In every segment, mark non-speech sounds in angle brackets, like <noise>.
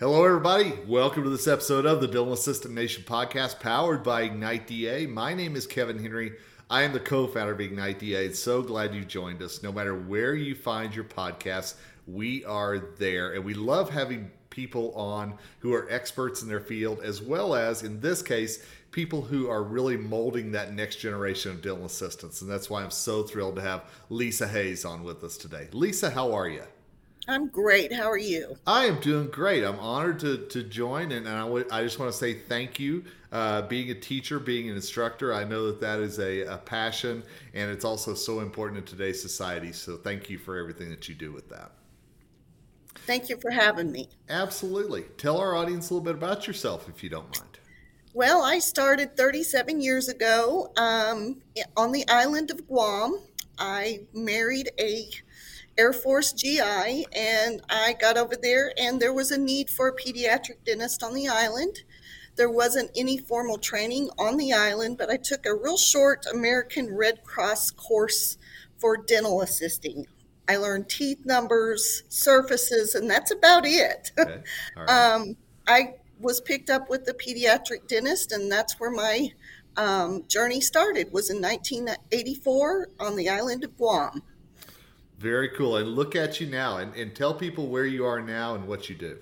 Hello, everybody. Welcome to this episode of the Dental Assistant Nation podcast powered by Ignite DA. My name is Kevin Henry. I am the co founder of Ignite DA. So glad you joined us. No matter where you find your podcast, we are there. And we love having people on who are experts in their field, as well as, in this case, people who are really molding that next generation of dental assistants. And that's why I'm so thrilled to have Lisa Hayes on with us today. Lisa, how are you? I'm great. How are you? I am doing great. I'm honored to, to join, and, and I, w- I just want to say thank you. Uh, being a teacher, being an instructor, I know that that is a, a, passion, and it's also so important in today's society. So thank you for everything that you do with that. Thank you for having me. Absolutely. Tell our audience a little bit about yourself, if you don't mind. Well, I started 37 years ago um, on the island of Guam. I married a Air Force GI, and I got over there, and there was a need for a pediatric dentist on the island. There wasn't any formal training on the island, but I took a real short American Red Cross course for dental assisting. I learned teeth numbers, surfaces, and that's about it. Okay. Right. <laughs> um, I was picked up with the pediatric dentist, and that's where my um, journey started. Was in 1984 on the island of Guam. Very cool. And look at you now and, and tell people where you are now and what you do.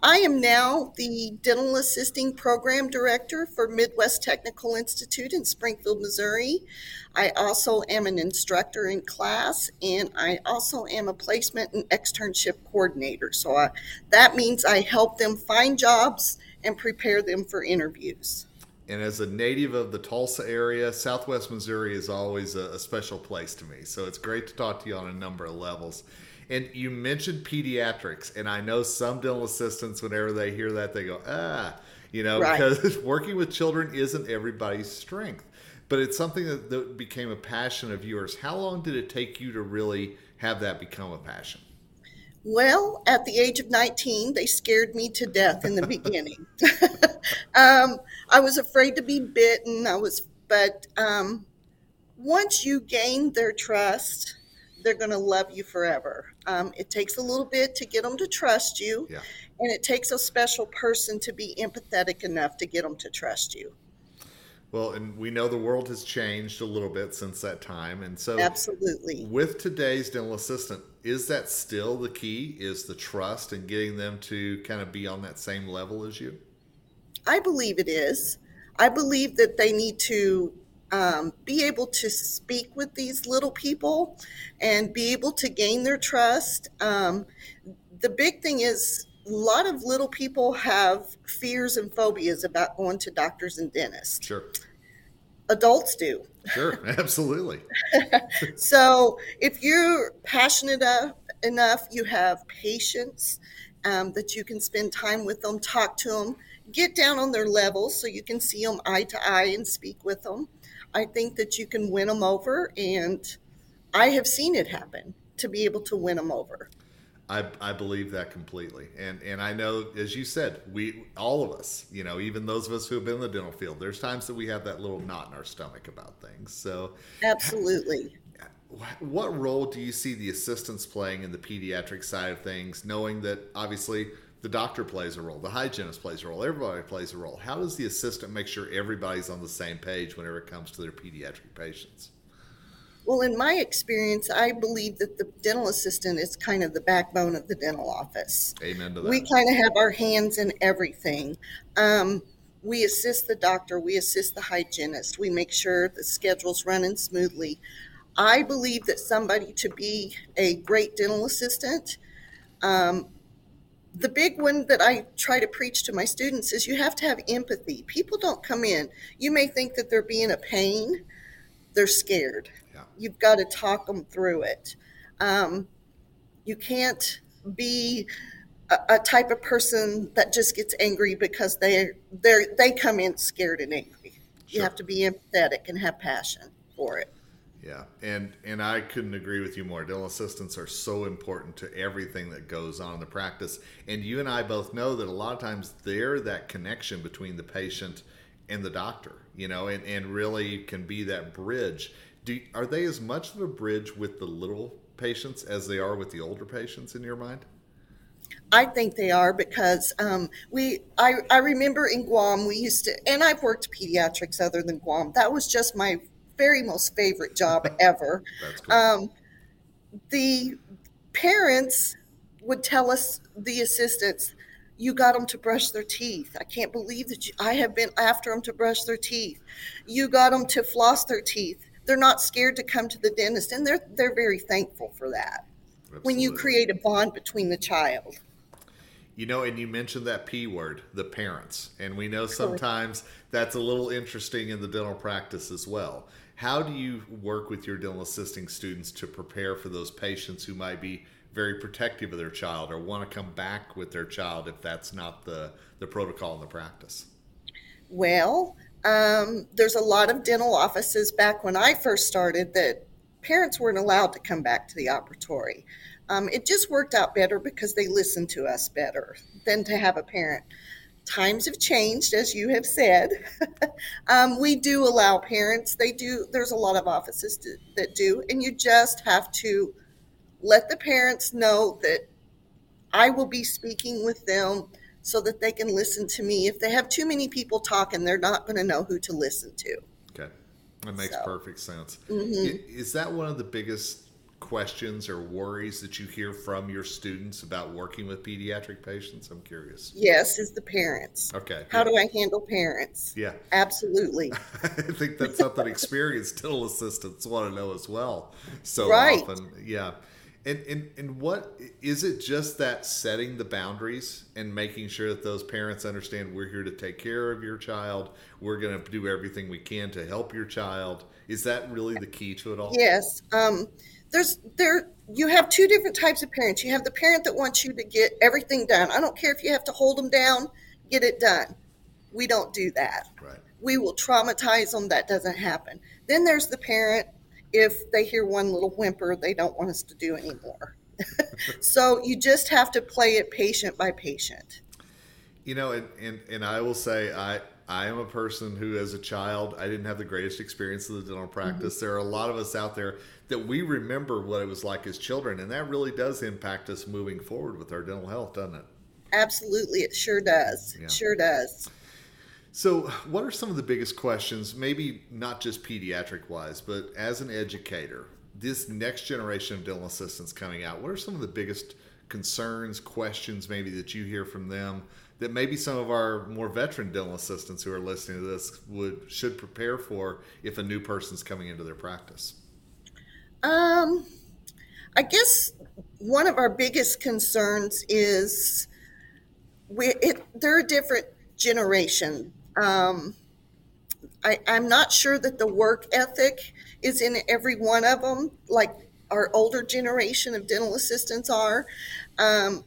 I am now the Dental Assisting Program Director for Midwest Technical Institute in Springfield, Missouri. I also am an instructor in class, and I also am a placement and externship coordinator. So I, that means I help them find jobs and prepare them for interviews. And as a native of the Tulsa area, Southwest Missouri is always a, a, special place to me. So it's great to talk to you on a number of levels. And you mentioned pediatrics, and I know some dental assistants, whenever they hear that, they go, ah, you know, right. because <laughs> working with children isn't everybody's strength. But it's something that, that became a passion of yours. How long did it take you to really have that become a passion? Well, at the age of 19, they scared me to death in the <laughs> beginning. <laughs> um, I was afraid to be bitten. I was, but um, once you gain their trust, they're going to love you forever. Um, it takes a little bit to get them to trust you, yeah. and it takes a special person to be empathetic enough to get them to trust you. Well, and we know the world has changed a little bit since that time. And so, absolutely. With today's dental assistant, is that still the key? Is the trust and getting them to kind of be on that same level as you? I believe it is. I believe that they need to um, be able to speak with these little people and be able to gain their trust. Um, the big thing is a lot of little people have fears and phobias about going to doctors and dentists. Sure. Adults do. Sure, <laughs> absolutely. <laughs> so if you're passionate enough, you have patience um, that you can spend time with them, talk to them, get down on their level so you can see them eye to eye and speak with them. I think that you can win them over, and I have seen it happen to be able to win them over. I, I believe that completely. And and I know, as you said, we all of us, you know, even those of us who have been in the dental field, there's times that we have that little knot in our stomach about things. So absolutely. What role do you see the assistants playing in the pediatric side of things, knowing that obviously the doctor plays a role, the hygienist plays a role, everybody plays a role. How does the assistant make sure everybody's on the same page whenever it comes to their pediatric patients? Well, in my experience, I believe that the dental assistant is kind of the backbone of the dental office. Amen to that. We kind of have our hands in everything. Um, we assist the doctor, we assist the hygienist, we make sure the schedule's running smoothly. I believe that somebody to be a great dental assistant, um, the big one that I try to preach to my students is you have to have empathy. People don't come in. You may think that they're being a pain, they're scared. Yeah. You've got to talk them through it. Um, you can't be a, a, type of person that just gets angry because they they they come in scared and angry. Sure. You have to be empathetic and have passion for it. Yeah, and and I couldn't agree with you more. Dental assistants are so important to everything that goes on in the practice. And you and I both know that a lot of times they're that connection between the patient and the doctor, you know, and, and really can be that bridge. Do are they as much of a bridge with the little patients as they are with the older patients in your mind? I think they are because um, we. I, I remember in Guam we used to, and I've worked pediatrics other than Guam. That was just my very most favorite job <laughs> ever. Cool. Um, the parents would tell us the assistants, "You got them to brush their teeth. I can't believe that you, I have been after them to brush their teeth. You got them to floss their teeth. They're not scared to come to the dentist, and they're they're very thankful for that." When you create a bond between the child. You know, and you mentioned that P word, the parents. And we know sometimes that's a little interesting in the dental practice as well. How do you work with your dental assisting students to prepare for those patients who might be very protective of their child or want to come back with their child if that's not the, the protocol in the practice? Well, um, there's a lot of dental offices back when I first started that parents weren't allowed to come back to the operatory. Um, it just worked out better because they listened to us better than to have a parent. Times have changed, as you have said. <laughs> um, we do allow parents. They do. There's a lot of offices to, that do, and you just have to let the parents know that I will be speaking with them so that they can listen to me. If they have too many people talking, they're not going to know who to listen to. Okay. That makes So- perfect sense. Mhm. Is that one of the biggest questions or worries that you hear from your students about working with pediatric patients? I'm curious. Yes, is the parents. Okay. How yeah. do I handle parents? Yeah. Absolutely. <laughs> I think that's something experienced dental assistants want to know as well. So Right. often, yeah. And, and and what is it? Just that setting the boundaries and making sure that those parents understand we're here to take care of your child. We're going to do everything we can to help your child. Is that really the key to it all? Yes. Um, there's there you have two different types of parents. You have the parent that wants you to get everything done. I don't care if you have to hold them down, get it done. We don't do that. Right. We will traumatize them. That doesn't happen. Then there's the parent. If they hear one little whimper, they don't want us to do anymore. <laughs> so you just have to play it patient by patient. You know, and, and, and I will say I I am a person who as a child I didn't have the greatest experience of the dental mm-hmm. practice. There are a lot of us out there that we remember what it was like as children, and that really does impact us moving forward with our dental health, doesn't it? Absolutely, it sure does. Yeah. It sure does. So, what are some of the biggest questions, maybe not just pediatric wise, but as an educator, this next generation of dental assistants coming out, what are some of the biggest concerns, questions maybe that you hear from them that maybe some of our more veteran dental assistants who are listening to this would should prepare for if a new person's coming into their practice? Um, I guess one of our biggest concerns is we it they're a different generation. Um, I, I'm not sure that the work ethic is in every one of them, like our older generation of dental assistants are. Um,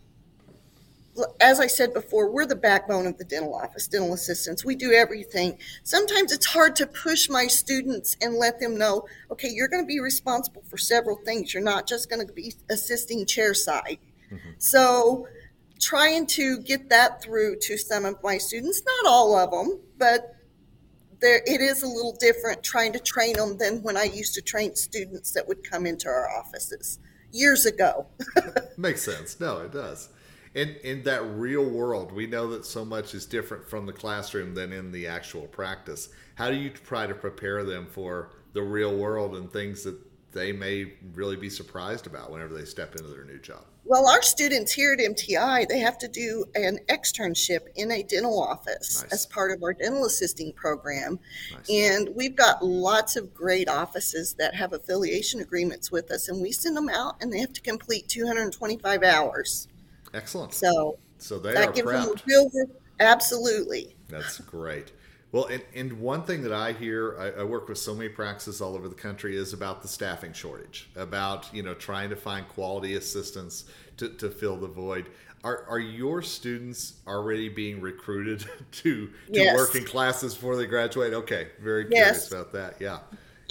as I said before, we're the backbone of the dental office, dental assistants. We do everything. Sometimes it's hard to push my students and let them know, okay, you're going to be responsible for several things. You're not just going to be assisting chair side. Mm-hmm. So, trying to get that through to some of my students, not all of them, but there it is a little different trying to train them than when I used to train students that would come into our offices years ago. <laughs> Makes sense. No, it does. In in that real world, we know that so much is different from the classroom than in the actual practice. How do you try to prepare them for the real world and things that they may really be surprised about whenever they step into their new job? Well, our students here at MTI, they have to do an externship in a dental office Nice. as part of our dental assisting program. Nice. And we've got lots of great offices that have affiliation agreements with us, and we send them out and they have to complete 225 hours. Excellent. So So they are that gives them a prepped. real, absolutely. That's great. Well, and, and one thing that I hear, I, I work with so many practices all over the country, is about the staffing shortage, about you know trying to find quality assistants to, to fill the void. Are, are your students already being recruited <laughs> to, to Yes. work in classes before they graduate? Okay, very curious Yes. about that. Yeah.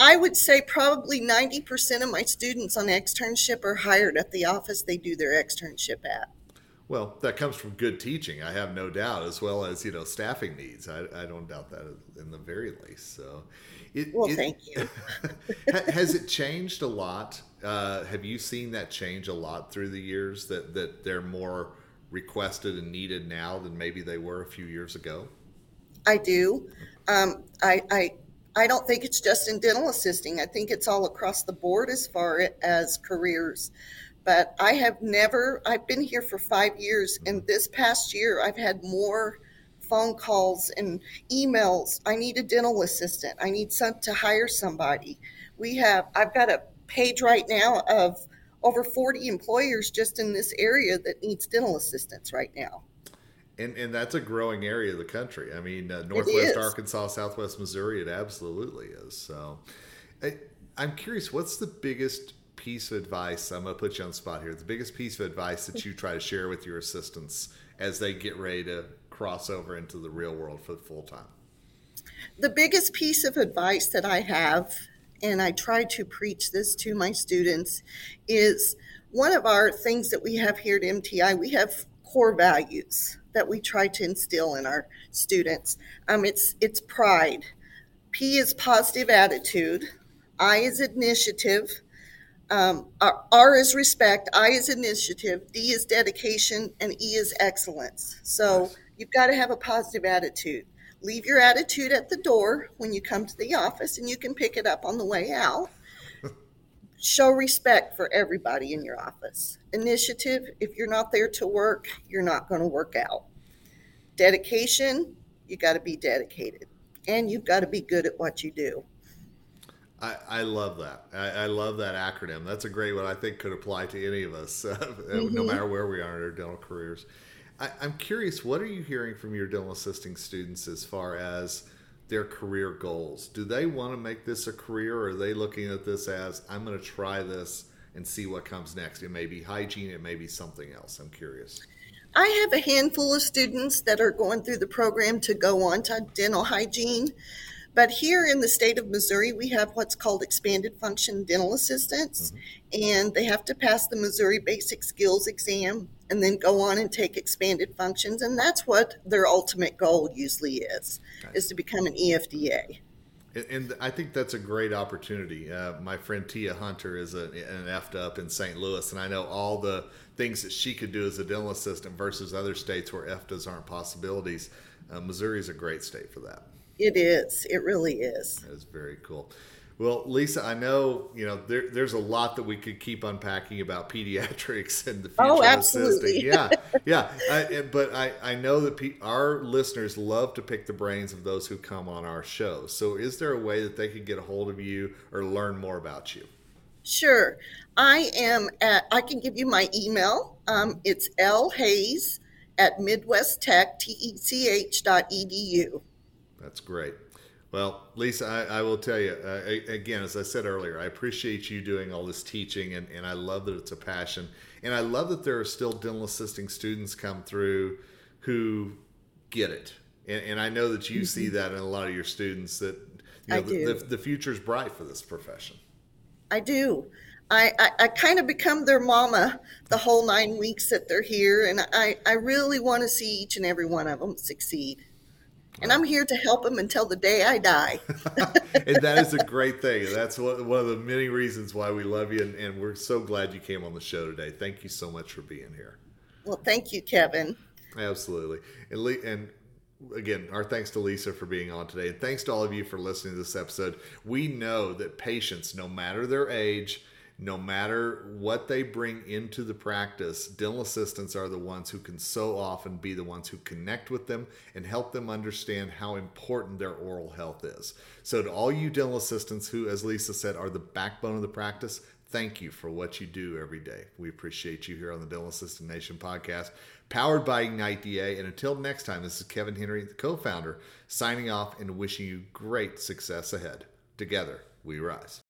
I would say probably 90% of my students on externship are hired at the office they do their externship at. Well, that comes from good teaching, I have no doubt, as well as you know staffing needs. I, I don't doubt that in the very least. So, it, Well, it- thank you. <laughs> Has it changed a lot? Uh, have you seen that change a lot through the years? That that they're more requested and needed now than maybe they were a few years ago? I do. Um, I, I I don't think it's just in dental assisting. I think it's all across the board as far as careers. But I have never. I've been here for five years, and this past year I've had more phone calls and emails. I need a dental assistant. I need some to hire somebody. We have. I've got a page right now of over 40 employers just in this area that needs dental assistants right now. And, and that's a growing area of the country. I mean, uh, Northwest Arkansas, Southwest Missouri, it absolutely is. So I, I'm curious, what's the biggest piece of advice? I'm going to put you on the spot here. The biggest piece of advice that you try to share with your assistants as they get ready to cross over into the real world for full time? The biggest piece of advice that I have, and I try to preach this to my students, is one of our things that we have here at MTI, we have core values that we try to instill in our students. Um, it's it's pride. P is positive attitude. I is initiative. Um, R, R is respect. I is initiative. D is dedication, and E is excellence. So you've got to have a positive attitude. Leave your attitude at the door when you come to the office, and you can pick it up on the way out <laughs> show respect for everybody in your office. Initiative, if you're not there to work, you're not going to work out. Dedication, you got to be dedicated. And you've got to be good at what you do. I, I love that. I, I, love that acronym. That's a great one. I think could apply to any of us, <laughs> mm-hmm. no matter where we are in our dental careers. I, I'm curious, what are you hearing from your dental assisting students as far as their career goals? Do they want to make this a career or are they looking at this as I'm going to try this and see what comes next? It may be hygiene, it may be something else. I'm curious. I have a handful of students that are going through the program to go on to dental hygiene. But here in the state of Missouri, we have what's called expanded function dental assistants, mm-hmm. and they have to pass the Missouri Basic Skills exam and then go on and take expanded functions. And that's what their ultimate goal usually is, nice. is to become an EFDA. And I think that's a great opportunity. Uh, my friend Tia Hunter is a, an EFDA up in St. Louis, and I know all the things that she could do as a dental assistant versus other states where EFDAs aren't possibilities. Uh, Missouri is a great state for that. It is. It really is. That is very cool. Well, Lisa, I know you know there, there's a lot that we could keep unpacking about pediatrics and the future oh, absolutely. Yeah, yeah. I, but I, I know that pe- our listeners love to pick the brains of those who come on our show. So, is there a way that they could get a hold of you or learn more about you? Sure. I am at. I can give you my email. Um, it's l hayes at midwesttech.edu. That's great. Well, Lisa, I, I will tell you uh, again, as I said earlier, I appreciate you doing all this teaching, and, and I love that it's a passion. And I love that there are still dental assisting students come through who get it. And, and I know that you mm-hmm. see that in a lot of your students that you know, the, the, the future is bright for this profession. I do. I, I, I, kind of become their mama the whole nine weeks that they're here, and I, I really want to see each and every one of them succeed and I'm here to help him until the day I die. <laughs> and that is a great thing. That's one of the many reasons why we love you, and, and, we're so glad you came on the show today. Thank you so much for being here. Well, thank you, Kevin. Absolutely, and and again, our thanks to Lisa for being on today, and thanks to all of you for listening to this episode. We know that patients, no matter their age no matter what they bring into the practice, dental assistants are the ones who can so often be the ones who connect with them and help them understand how important their oral health is. So, to all you dental assistants who, as Lisa said, are the backbone of the practice, thank you for what you do every day. We appreciate you here on the Dental Assistant Nation podcast, powered by Ignite DA. And until next time, this is Kevin Henry, the co founder, signing off and wishing you great success ahead. Together, we rise.